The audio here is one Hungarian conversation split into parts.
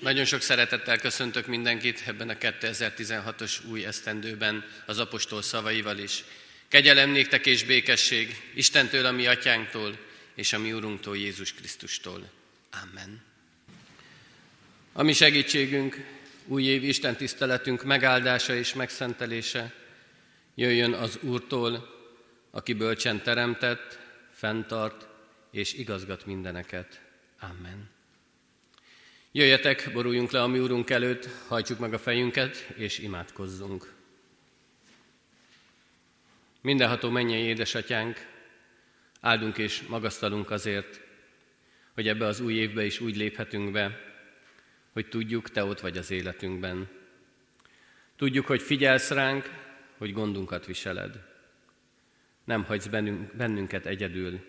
Nagyon sok szeretettel köszöntök mindenkit ebben a 2016-os új esztendőben az apostol szavaival is. Kegyelem néktek és békesség Istentől, a mi atyánktól, és a mi Urunktól, Jézus Krisztustól. Amen. A mi segítségünk, új év Isten tiszteletünk megáldása és megszentelése jöjjön az Úrtól, aki bölcsen teremtett, fenntart és igazgat mindeneket. Amen. Jöjjetek, boruljunk le a mi úrunk előtt, hajtsuk meg a fejünket, és imádkozzunk. Mindenható mennyei édesatyánk, áldunk és magasztalunk azért, hogy ebbe az új évbe is úgy léphetünk be, hogy tudjuk, Te ott vagy az életünkben. Tudjuk, hogy figyelsz ránk, hogy gondunkat viseled. Nem hagysz bennünket egyedül.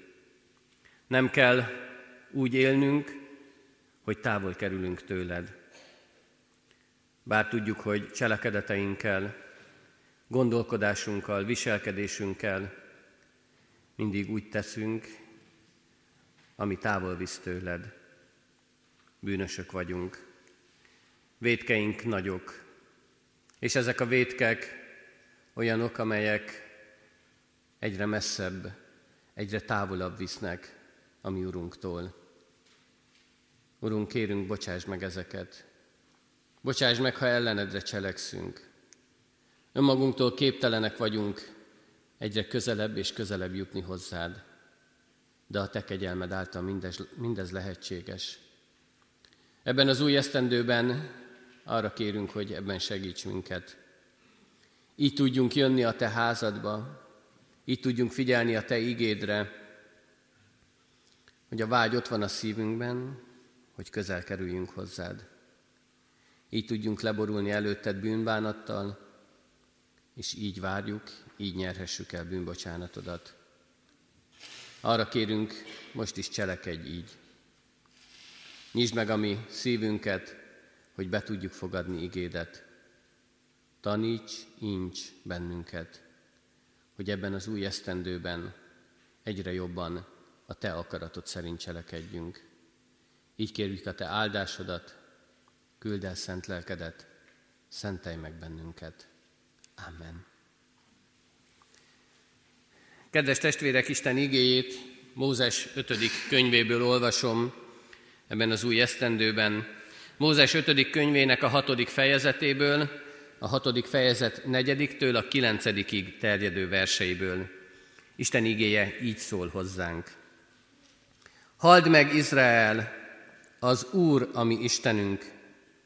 Nem kell úgy élnünk, hogy távol kerülünk tőled. Bár tudjuk, hogy cselekedeteinkkel, gondolkodásunkkal, viselkedésünkkel mindig úgy teszünk, ami távol visz tőled. Bűnösök vagyunk. Védkeink nagyok. És ezek a védkek olyanok, amelyek egyre messzebb, egyre távolabb visznek a mi Urunktól. Urunk, kérünk, bocsáss meg ezeket. Bocsáss meg, ha ellenedre cselekszünk. Önmagunktól képtelenek vagyunk egyre közelebb és közelebb jutni hozzád. De a te kegyelmed által mindez, mindez lehetséges. Ebben az új esztendőben arra kérünk, hogy ebben segíts minket. Így tudjunk jönni a te házadba, így tudjunk figyelni a te igédre, hogy a vágy ott van a szívünkben, hogy közel kerüljünk hozzád. Így tudjunk leborulni előtted bűnbánattal, és így várjuk, így nyerhessük el bűnbocsánatodat. Arra kérünk, most is cselekedj így. Nyisd meg a mi szívünket, hogy be tudjuk fogadni igédet. Taníts, incs bennünket, hogy ebben az új esztendőben egyre jobban a Te akaratod szerint cselekedjünk. Így kérjük a Te áldásodat, küld el szent lelkedet, szentelj meg bennünket. Amen. Kedves testvérek, Isten igéjét Mózes 5. könyvéből olvasom ebben az új esztendőben. Mózes 5. könyvének a 6. fejezetéből, a 6. fejezet 4-től a 9 terjedő verseiből. Isten igéje így szól hozzánk. Halld meg, Izrael, az Úr, ami Istenünk,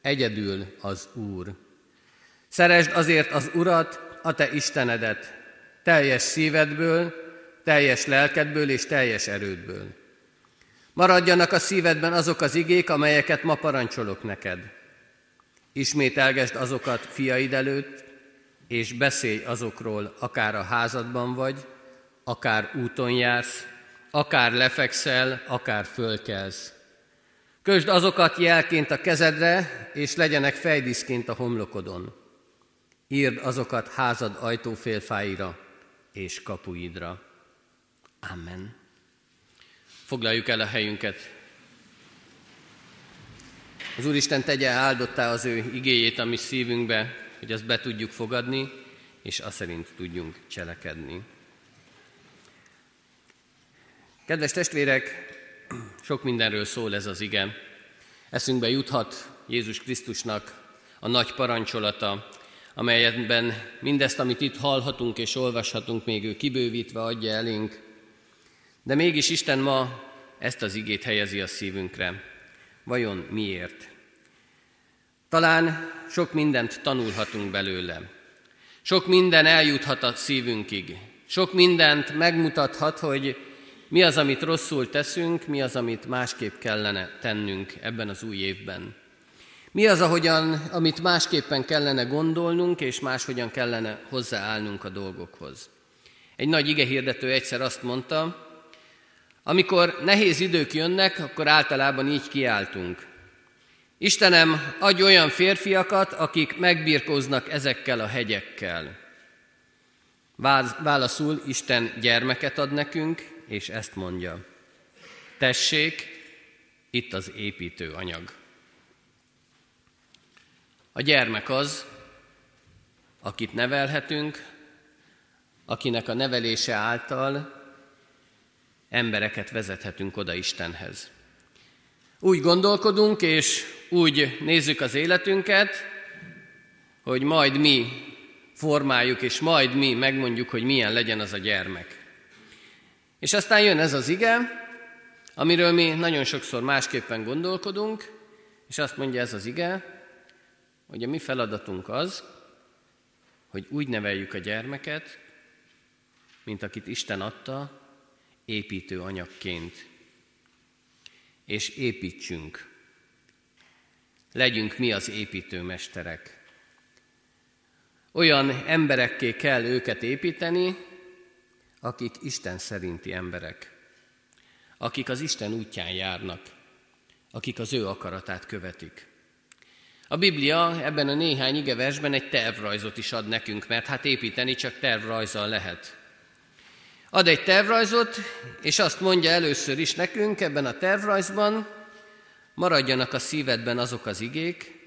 egyedül az Úr. Szeresd azért az Urat, a te Istenedet, teljes szívedből, teljes lelkedből és teljes erődből. Maradjanak a szívedben azok az igék, amelyeket ma parancsolok neked. Ismételgesd azokat fiaid előtt, és beszélj azokról, akár a házadban vagy, akár úton jársz, akár lefekszel, akár fölkelsz. Kösd azokat jelként a kezedre, és legyenek fejdiszként a homlokodon. Írd azokat házad ajtófélfáira és kapuidra. Amen. Foglaljuk el a helyünket. Az Úristen tegye áldottá az ő igéjét a mi szívünkbe, hogy azt be tudjuk fogadni, és azt szerint tudjunk cselekedni. Kedves testvérek, sok mindenről szól ez az ige. Eszünkbe juthat Jézus Krisztusnak a nagy parancsolata, amelyetben mindezt, amit itt hallhatunk és olvashatunk, még ő kibővítve adja elénk. De mégis Isten ma ezt az igét helyezi a szívünkre. Vajon miért? Talán sok mindent tanulhatunk belőle. Sok minden eljuthat a szívünkig. Sok mindent megmutathat, hogy mi az, amit rosszul teszünk, mi az, amit másképp kellene tennünk ebben az új évben. Mi az, ahogyan, amit másképpen kellene gondolnunk, és máshogyan kellene hozzáállnunk a dolgokhoz. Egy nagy igehirdető egyszer azt mondta, amikor nehéz idők jönnek, akkor általában így kiáltunk. Istenem, adj olyan férfiakat, akik megbirkóznak ezekkel a hegyekkel. Válaszul Isten gyermeket ad nekünk, és ezt mondja. Tessék, itt az építő anyag. A gyermek az, akit nevelhetünk, akinek a nevelése által embereket vezethetünk oda Istenhez. Úgy gondolkodunk, és úgy nézzük az életünket, hogy majd mi formáljuk, és majd mi megmondjuk, hogy milyen legyen az a gyermek. És aztán jön ez az ige, amiről mi nagyon sokszor másképpen gondolkodunk, és azt mondja ez az ige, hogy a mi feladatunk az, hogy úgy neveljük a gyermeket, mint akit Isten adta, építő anyagként. És építsünk. Legyünk mi az építőmesterek. Olyan emberekké kell őket építeni, akik Isten szerinti emberek, akik az Isten útján járnak, akik az ő akaratát követik. A Biblia ebben a néhány igeversben egy tervrajzot is ad nekünk, mert hát építeni csak tervrajzal lehet. Ad egy tervrajzot, és azt mondja először is nekünk ebben a tervrajzban, maradjanak a szívedben azok az igék,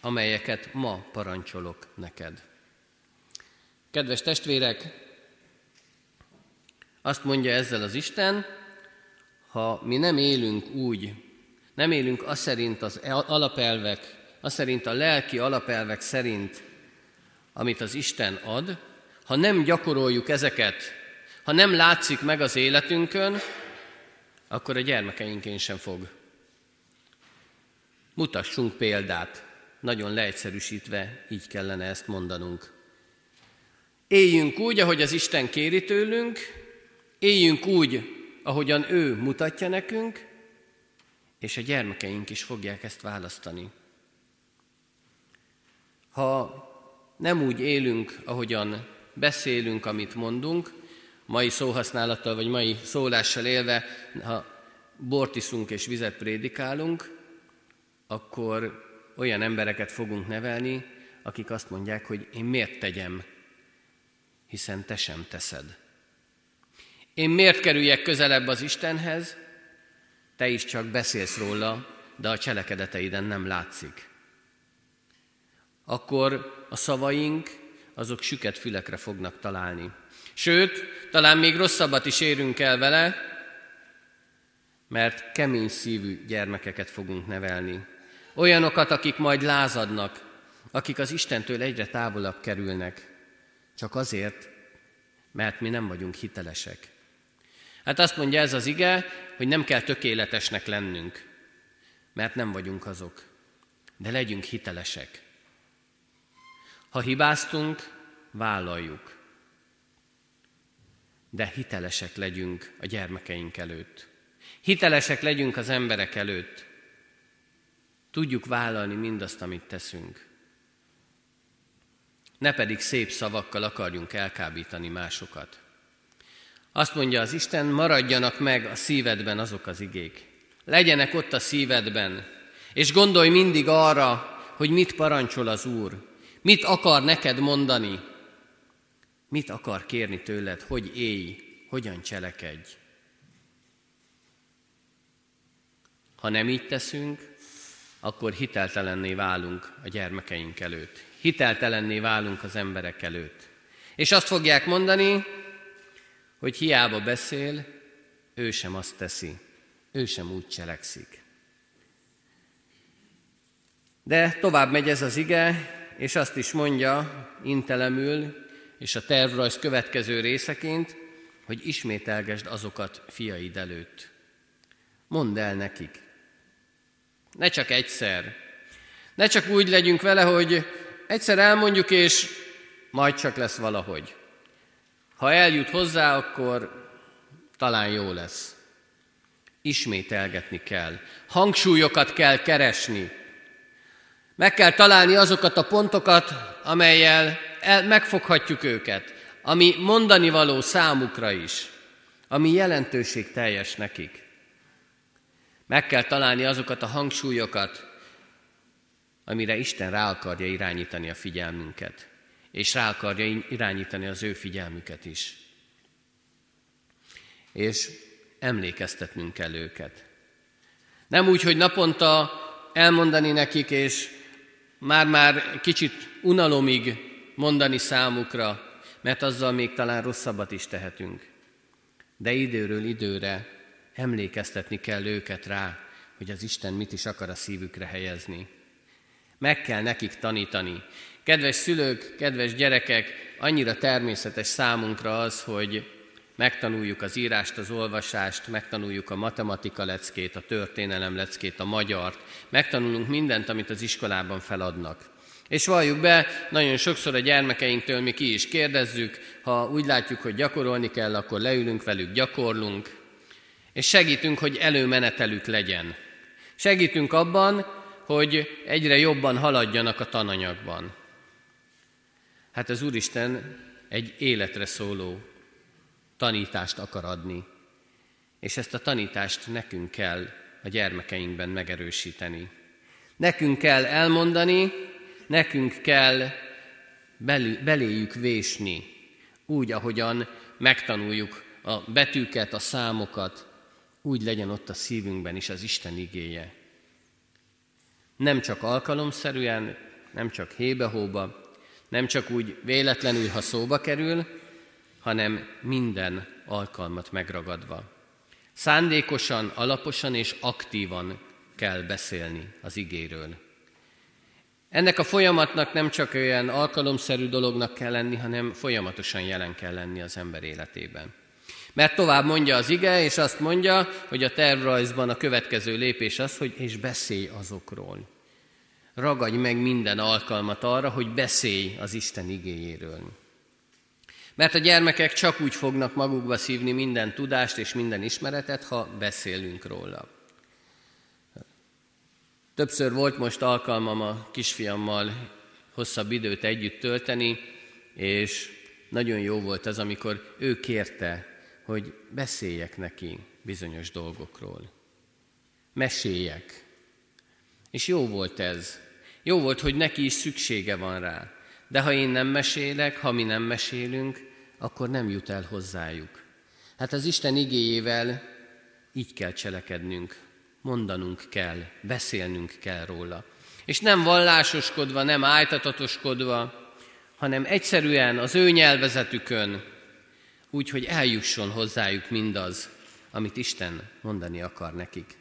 amelyeket ma parancsolok neked. Kedves testvérek, azt mondja ezzel az Isten, ha mi nem élünk úgy, nem élünk az szerint az alapelvek, az szerint a lelki alapelvek szerint, amit az Isten ad, ha nem gyakoroljuk ezeket, ha nem látszik meg az életünkön, akkor a gyermekeinkén sem fog. Mutassunk példát. Nagyon leegyszerűsítve így kellene ezt mondanunk. Éljünk úgy, ahogy az Isten kéri tőlünk, éljünk úgy, ahogyan ő mutatja nekünk, és a gyermekeink is fogják ezt választani. Ha nem úgy élünk, ahogyan beszélünk, amit mondunk, mai szóhasználattal vagy mai szólással élve, ha bort iszunk és vizet prédikálunk, akkor olyan embereket fogunk nevelni, akik azt mondják, hogy én miért tegyem, hiszen te sem teszed. Én miért kerüljek közelebb az Istenhez, te is csak beszélsz róla, de a cselekedeteiden nem látszik. Akkor a szavaink, azok süket fülekre fognak találni. Sőt, talán még rosszabbat is érünk el vele, mert kemény szívű gyermekeket fogunk nevelni. Olyanokat, akik majd lázadnak, akik az Istentől egyre távolabb kerülnek, csak azért, mert mi nem vagyunk hitelesek. Hát azt mondja ez az ige, hogy nem kell tökéletesnek lennünk, mert nem vagyunk azok. De legyünk hitelesek. Ha hibáztunk, vállaljuk. De hitelesek legyünk a gyermekeink előtt. Hitelesek legyünk az emberek előtt. Tudjuk vállalni mindazt, amit teszünk. Ne pedig szép szavakkal akarjunk elkábítani másokat. Azt mondja az Isten, maradjanak meg a szívedben azok az igék. Legyenek ott a szívedben, és gondolj mindig arra, hogy mit parancsol az Úr, mit akar neked mondani, mit akar kérni tőled, hogy élj, hogyan cselekedj. Ha nem így teszünk, akkor hiteltelenné válunk a gyermekeink előtt. Hiteltelenné válunk az emberek előtt. És azt fogják mondani, hogy hiába beszél, ő sem azt teszi, ő sem úgy cselekszik. De tovább megy ez az ige, és azt is mondja intelemül, és a tervrajz következő részeként, hogy ismételgesd azokat fiaid előtt. Mondd el nekik. Ne csak egyszer. Ne csak úgy legyünk vele, hogy egyszer elmondjuk, és majd csak lesz valahogy. Ha eljut hozzá, akkor talán jó lesz. Ismételgetni kell. Hangsúlyokat kell keresni. Meg kell találni azokat a pontokat, amelyel el, megfoghatjuk őket, ami mondani való számukra is, ami jelentőség teljes nekik. Meg kell találni azokat a hangsúlyokat, amire Isten rá akarja irányítani a figyelmünket és rá akarja irányítani az ő figyelmüket is. És emlékeztetnünk kell őket. Nem úgy, hogy naponta elmondani nekik, és már-már kicsit unalomig mondani számukra, mert azzal még talán rosszabbat is tehetünk. De időről időre emlékeztetni kell őket rá, hogy az Isten mit is akar a szívükre helyezni. Meg kell nekik tanítani. Kedves szülők, kedves gyerekek, annyira természetes számunkra az, hogy megtanuljuk az írást, az olvasást, megtanuljuk a matematika leckét, a történelem leckét, a magyart, megtanulunk mindent, amit az iskolában feladnak. És valljuk be, nagyon sokszor a gyermekeinktől mi ki is kérdezzük, ha úgy látjuk, hogy gyakorolni kell, akkor leülünk velük, gyakorlunk, és segítünk, hogy előmenetelük legyen. Segítünk abban, hogy egyre jobban haladjanak a tananyagban. Hát az Úristen egy életre szóló tanítást akar adni, és ezt a tanítást nekünk kell a gyermekeinkben megerősíteni. Nekünk kell elmondani, nekünk kell beléjük vésni, úgy, ahogyan megtanuljuk a betűket, a számokat, úgy legyen ott a szívünkben is az Isten igéje. Nem csak alkalomszerűen, nem csak hébe-hóba, nem csak úgy véletlenül, ha szóba kerül, hanem minden alkalmat megragadva. Szándékosan, alaposan és aktívan kell beszélni az igéről. Ennek a folyamatnak nem csak olyan alkalomszerű dolognak kell lenni, hanem folyamatosan jelen kell lenni az ember életében. Mert tovább mondja az ige, és azt mondja, hogy a tervrajzban a következő lépés az, hogy és beszélj azokról. Ragadj meg minden alkalmat arra, hogy beszélj az Isten igéjéről. Mert a gyermekek csak úgy fognak magukba szívni minden tudást és minden ismeretet, ha beszélünk róla. Többször volt most alkalmam a kisfiammal hosszabb időt együtt tölteni, és nagyon jó volt az, amikor ő kérte, hogy beszéljek neki bizonyos dolgokról. Meséljek. És jó volt ez. Jó volt, hogy neki is szüksége van rá. De ha én nem mesélek, ha mi nem mesélünk, akkor nem jut el hozzájuk. Hát az Isten igéjével így kell cselekednünk, mondanunk kell, beszélnünk kell róla. És nem vallásoskodva, nem ájtatatoskodva, hanem egyszerűen az ő nyelvezetükön, úgy, hogy eljusson hozzájuk mindaz, amit Isten mondani akar nekik.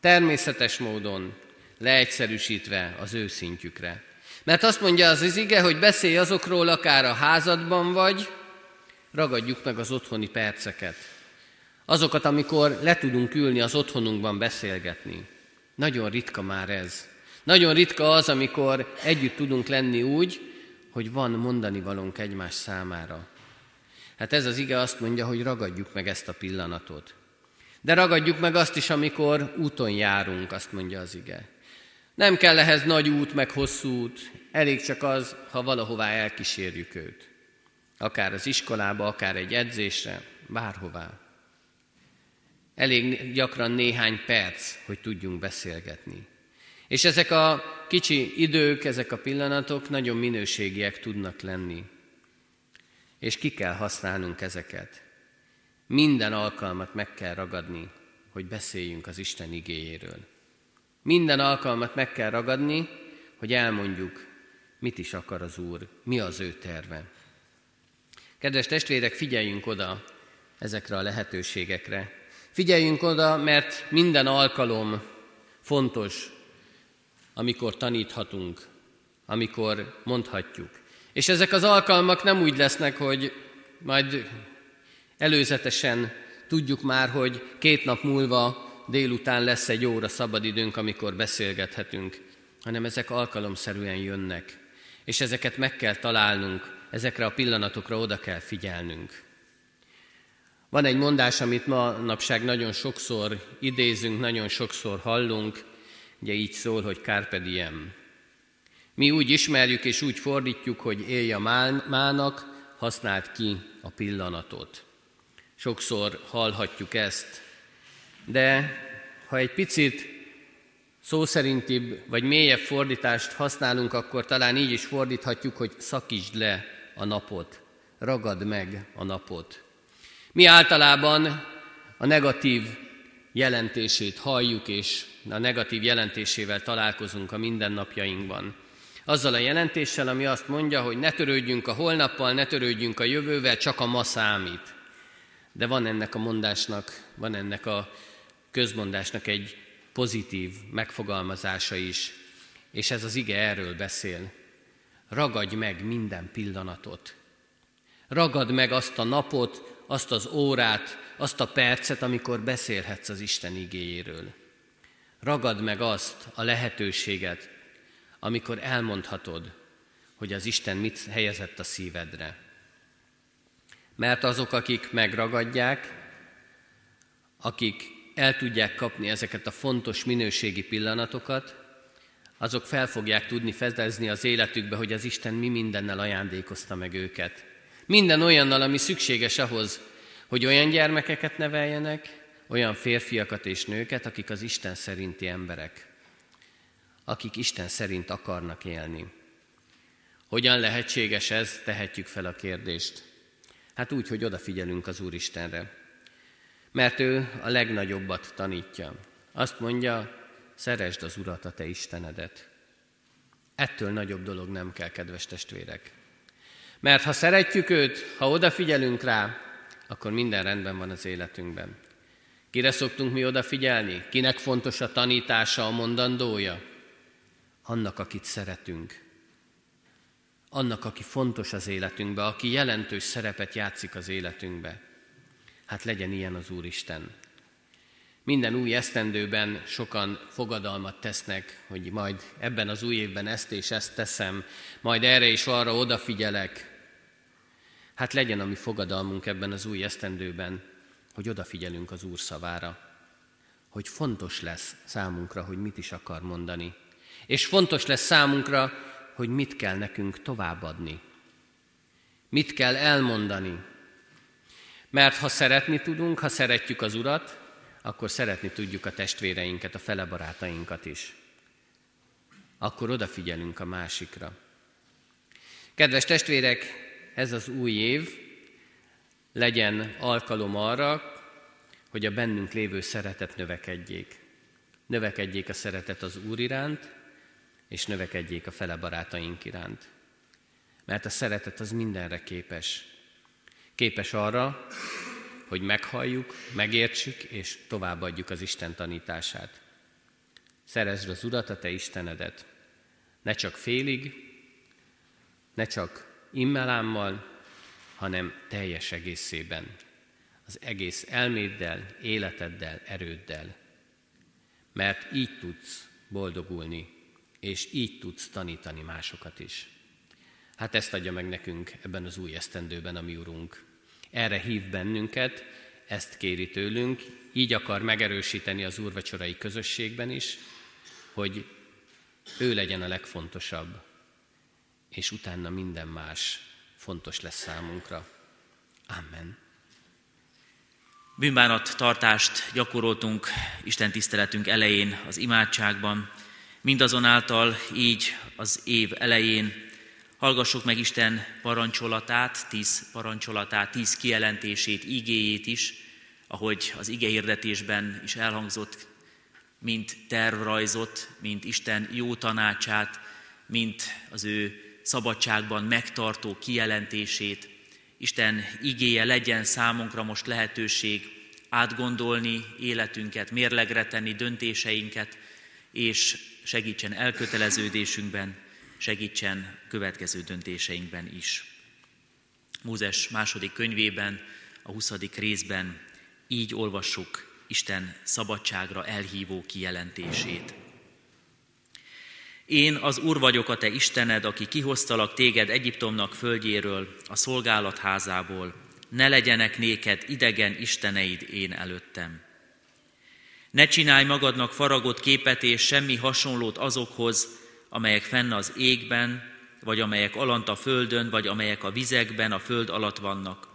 Természetes módon, leegyszerűsítve az ő szintjükre. Mert azt mondja az, az ige, hogy beszélj azokról, akár a házadban vagy, ragadjuk meg az otthoni perceket. Azokat, amikor le tudunk ülni az otthonunkban beszélgetni. Nagyon ritka már ez. Nagyon ritka az, amikor együtt tudunk lenni úgy, hogy van mondani valónk egymás számára. Hát ez az ige azt mondja, hogy ragadjuk meg ezt a pillanatot. De ragadjuk meg azt is, amikor úton járunk, azt mondja az ige. Nem kell ehhez nagy út, meg hosszú út, elég csak az, ha valahová elkísérjük őt. Akár az iskolába, akár egy edzésre, bárhová. Elég gyakran néhány perc, hogy tudjunk beszélgetni. És ezek a kicsi idők, ezek a pillanatok nagyon minőségiek tudnak lenni. És ki kell használnunk ezeket. Minden alkalmat meg kell ragadni, hogy beszéljünk az Isten igéjéről. Minden alkalmat meg kell ragadni, hogy elmondjuk, mit is akar az Úr, mi az ő terve. Kedves testvérek, figyeljünk oda ezekre a lehetőségekre. Figyeljünk oda, mert minden alkalom fontos, amikor taníthatunk, amikor mondhatjuk. És ezek az alkalmak nem úgy lesznek, hogy majd előzetesen tudjuk már, hogy két nap múlva délután lesz egy óra szabadidőnk, amikor beszélgethetünk, hanem ezek alkalomszerűen jönnek. És ezeket meg kell találnunk, ezekre a pillanatokra oda kell figyelnünk. Van egy mondás, amit ma napság nagyon sokszor idézünk, nagyon sokszor hallunk, ugye így szól, hogy carpe diem. Mi úgy ismerjük és úgy fordítjuk, hogy élj a mának, használd ki a pillanatot. Sokszor hallhatjuk ezt, de ha egy picit szó szerintibb vagy mélyebb fordítást használunk, akkor talán így is fordíthatjuk, hogy szakítsd le a napot, ragad meg a napot. Mi általában a negatív jelentését halljuk, és a negatív jelentésével találkozunk a mindennapjainkban. Azzal a jelentéssel, ami azt mondja, hogy ne törődjünk a holnappal, ne törődjünk a jövővel, csak a ma számít. De van ennek a mondásnak, van ennek a közmondásnak egy pozitív megfogalmazása is, és ez az ige erről beszél. Ragadj meg minden pillanatot. Ragad meg azt a napot, azt az órát, azt a percet, amikor beszélhetsz az Isten igéjéről. Ragad meg azt a lehetőséget, amikor elmondhatod, hogy az Isten mit helyezett a szívedre. Mert azok, akik megragadják, akik el tudják kapni ezeket a fontos minőségi pillanatokat, azok fel fogják tudni fedezni az életükbe, hogy az Isten mi mindennel ajándékozta meg őket. Minden olyannal, ami szükséges ahhoz, hogy olyan gyermekeket neveljenek, olyan férfiakat és nőket, akik az Isten szerinti emberek, akik Isten szerint akarnak élni. Hogyan lehetséges ez? Tehetjük fel a kérdést. Hát úgy, hogy odafigyelünk az Úristenre. Mert ő a legnagyobbat tanítja. Azt mondja, szeresd az Urat, a te Istenedet. Ettől nagyobb dolog nem kell, kedves testvérek. Mert ha szeretjük őt, ha odafigyelünk rá, akkor minden rendben van az életünkben. Kire szoktunk mi odafigyelni? Kinek fontos a tanítása, a mondandója? Annak, akit szeretünk. Annak, aki fontos az életünkbe, aki jelentős szerepet játszik az életünkbe. Hát legyen ilyen az Úristen. Minden új esztendőben sokan fogadalmat tesznek, hogy majd ebben az új évben ezt és ezt teszem, majd erre és arra odafigyelek. Hát legyen a mi fogadalmunk ebben az új esztendőben, hogy odafigyelünk az Úr szavára, hogy fontos lesz számunkra, hogy mit is akar mondani. És fontos lesz számunkra, hogy mit kell nekünk továbbadni. Mit kell elmondani. Mert ha szeretni tudunk, ha szeretjük az Urat, akkor szeretni tudjuk a testvéreinket, a felebarátainkat is. Akkor odafigyelünk a másikra. Kedves testvérek, ez az új év legyen alkalom arra, hogy a bennünk lévő szeretet növekedjék. Növekedjék a szeretet az Úr iránt, és növekedjék a fele barátaink iránt. Mert a szeretet az mindenre képes. Képes arra, hogy meghalljuk, megértsük és továbbadjuk az Isten tanítását. Szerezd az Urat, a te Istenedet. Ne csak félig, ne csak immelámmal, hanem teljes egészében. Az egész elméddel, életeddel, erőddel. Mert így tudsz boldogulni, és így tudsz tanítani másokat is. Hát ezt adja meg nekünk ebben az új esztendőben a mi Urunk. Erre hív bennünket, ezt kéri tőlünk, így akar megerősíteni az úrvacsorai közösségben is, hogy ő legyen a legfontosabb, és utána minden más fontos lesz számunkra. Amen. Bűnbánat tartást gyakoroltunk Isten tiszteletünk elején az imádságban, mindazonáltal így az év elején Hallgassuk meg Isten parancsolatát, tíz parancsolatát, tíz kijelentését, igéjét is, ahogy az ige hirdetésben is elhangzott, mint tervrajzot, mint Isten jó tanácsát, mint az ő szabadságban megtartó kijelentését. Isten igéje legyen számunkra most lehetőség átgondolni életünket, mérlegre tenni döntéseinket, és segítsen elköteleződésünkben, segítsen következő döntéseinkben is. Mózes második könyvében, a 20. részben így olvassuk Isten szabadságra elhívó kijelentését. Én az Úr vagyok a te Istened, aki kihoztalak téged Egyiptomnak földjéről, a szolgálatházából. Ne legyenek néked idegen isteneid én előttem. Ne csinálj magadnak faragott képet és semmi hasonlót azokhoz, amelyek fenn az égben, vagy amelyek alant a földön, vagy amelyek a vizekben, a föld alatt vannak.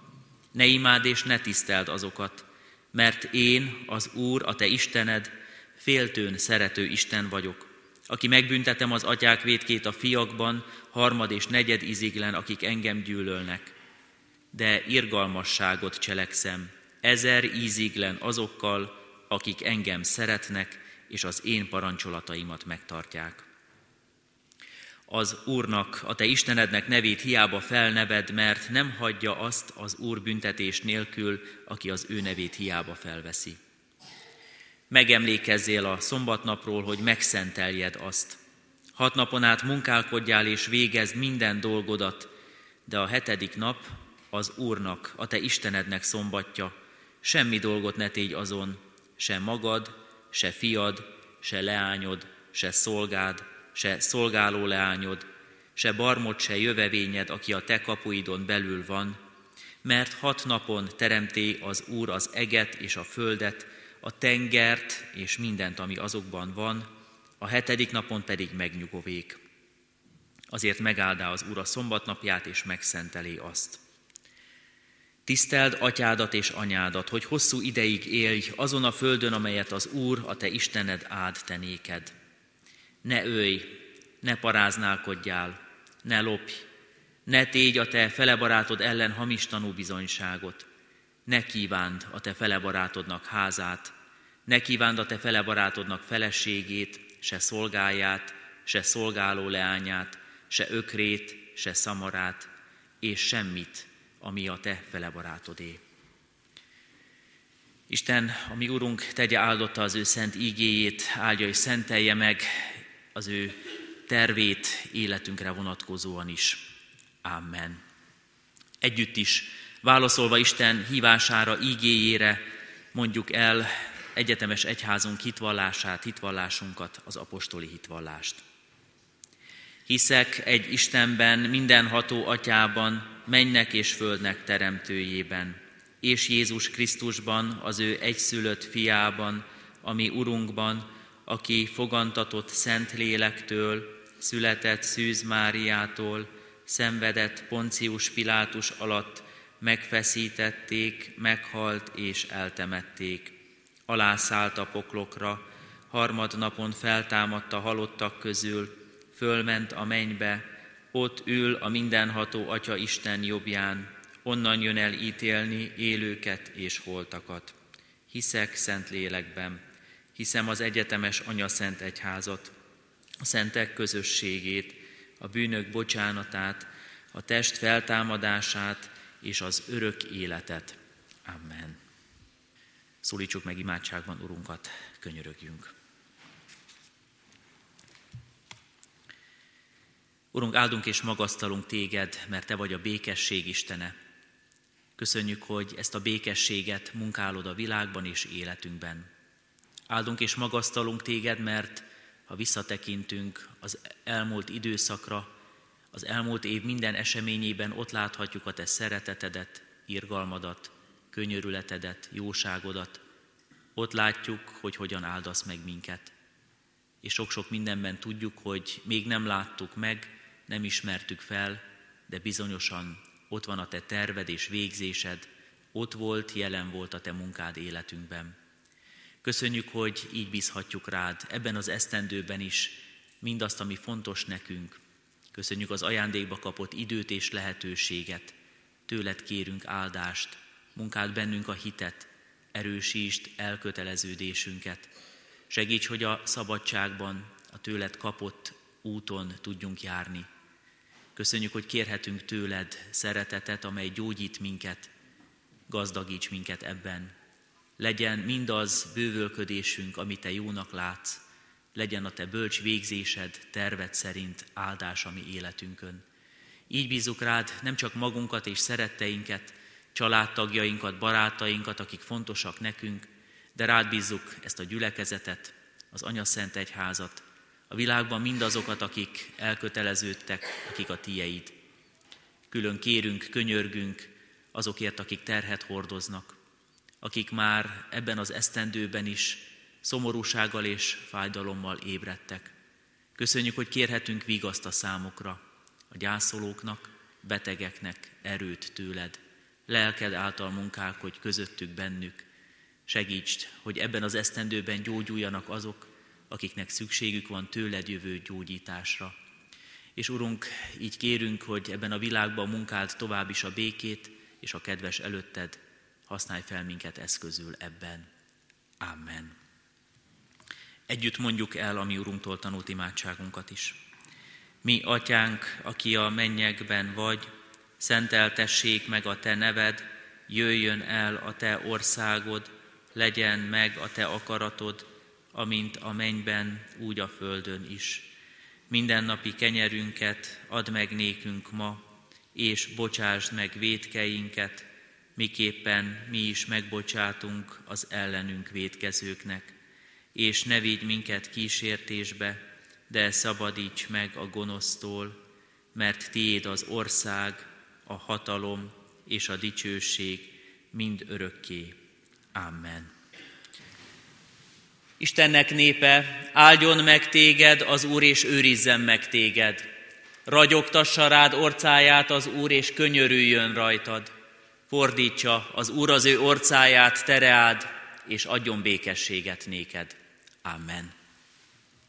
Ne imád és ne tiszteld azokat, mert én, az Úr, a te Istened, féltőn szerető Isten vagyok, aki megbüntetem az atyák vétkét a fiakban, harmad és negyed iziglen, akik engem gyűlölnek. De irgalmasságot cselekszem, ezer íziglen azokkal, akik engem szeretnek, és az én parancsolataimat megtartják. Az Úrnak, a te Istenednek nevét hiába felneved, mert nem hagyja azt az Úr büntetés nélkül, aki az ő nevét hiába felveszi. Megemlékezzél a szombatnapról, hogy megszenteljed azt. Hat napon át munkálkodjál és végezd minden dolgodat, de a hetedik nap az Úrnak, a te Istenednek szombatja, semmi dolgot ne tégy azon, se magad, se fiad, se leányod, se szolgád, se szolgáló leányod, se barmod, se jövevényed, aki a te kapuidon belül van, mert hat napon teremté az Úr az eget és a földet, a tengert és mindent, ami azokban van, a hetedik napon pedig megnyugovék. Azért megáldá az Úr a szombatnapját, és megszentelé azt. Tiszteld atyádat és anyádat, hogy hosszú ideig élj azon a földön, amelyet az Úr, a te Istened áld te néked. Ne ölj, ne paráználkodjál, ne lopj, ne tégy a te felebarátod ellen hamis tanúbizonyságot, ne kívánd a te felebarátodnak házát, ne kívánd a te felebarátodnak feleségét, se szolgáját, se szolgáló leányát, se ökrét, se szamarát, és semmit, ami a te felebarátodé. Isten, a mi Urunk, tegye áldotta az ő szent ígéjét, áldja és szentelje meg az ő tervét életünkre vonatkozóan is. Amen. Együtt is válaszolva Isten hívására, ígéjére mondjuk el egyetemes egyházunk hitvallását, hitvallásunkat, az apostoli hitvallást. Hiszek egy Istenben, mindenható atyában, mennek és földnek teremtőjében, és Jézus Krisztusban, az ő egyszülött fiában, ami Urunkban, aki fogantatott Szent Lélektől, született Szűz Máriától, szenvedett Poncius Pilátus alatt, megfeszítették, meghalt és eltemették. Alászállt a poklokra, harmadnapon feltámadta halottak közül, fölment a mennybe, ott ül a mindenható Atya Isten jobbján, onnan jön el ítélni élőket és holtakat. Hiszek szent lélekben, hiszem az egyetemes Anya Szent Egyházat, a szentek közösségét, a bűnök bocsánatát, a test feltámadását és az örök életet. Amen. Szólítsuk meg imádságban Urunkat, könyörögjünk. Urunk, áldunk és magasztalunk téged, mert te vagy a békesség Istene. Köszönjük, hogy ezt a békességet munkálod a világban és életünkben. Áldunk és magasztalunk téged, mert ha visszatekintünk az elmúlt időszakra, az elmúlt év minden eseményében ott láthatjuk a te szeretetedet, irgalmadat, könyörületedet, jóságodat. Ott látjuk, hogy hogyan áldasz meg minket. És sok-sok mindenben tudjuk, hogy még nem láttuk meg, nem ismertük fel, de bizonyosan ott van a te terved és végzésed, ott volt, jelen volt a te munkád életünkben. Köszönjük, hogy így bízhatjuk rád ebben az esztendőben is mindazt, ami fontos nekünk. Köszönjük az ajándékba kapott időt és lehetőséget. Tőled kérünk áldást, munkád bennünk a hitet, erősítsd elköteleződésünket. Segíts, hogy a szabadságban, a tőled kapott úton tudjunk járni. Köszönjük, hogy kérhetünk tőled szeretetet, amely gyógyít minket, gazdagíts minket ebben. Legyen mindaz bővölködésünk, amit te jónak látsz, legyen a te bölcs végzésed, terved szerint áldás a mi életünkön. Így bízunk rád nem csak magunkat és szeretteinket, családtagjainkat, barátainkat, akik fontosak nekünk, de rád bízzuk ezt a gyülekezetet, az Anya Szent Egyházat, a világban mindazokat, akik elköteleződtek, akik a tieid. Külön kérünk, könyörgünk azokért, akik terhet hordoznak, akik már ebben az esztendőben is szomorúsággal és fájdalommal ébredtek. Köszönjük, hogy kérhetünk vigaszt a számokra, a gyászolóknak, betegeknek erőt tőled. Lelked által munkálkodj közöttük bennük. Segítsd, hogy ebben az esztendőben gyógyuljanak azok, akiknek szükségük van tőled jövő gyógyításra. És Urunk, így kérünk, hogy ebben a világban munkált tovább is a békét, és a kedves előtted, használj fel minket eszközül ebben. Amen. Együtt mondjuk el a mi Urunktól tanult imádságunkat is. Mi, atyánk, aki a mennyekben vagy, szenteltessék meg a te neved, jöjjön el a te országod, legyen meg a te akaratod, amint a mennyben, úgy a földön is. Mindennapi kenyerünket add meg nékünk ma, és bocsásd meg védkeinket, miképpen mi is megbocsátunk az ellenünk védkezőknek. És ne vigy minket kísértésbe, de szabadíts meg a gonosztól, mert tiéd az ország, a hatalom és a dicsőség mind örökké. Amen. Istennek népe, áldjon meg téged az Úr, és őrizzen meg téged. Ragyogtassa rád orcáját az Úr, és könyörüljön rajtad. Fordítsa az Úr az ő orcáját tereád, és adjon békességet néked. Amen.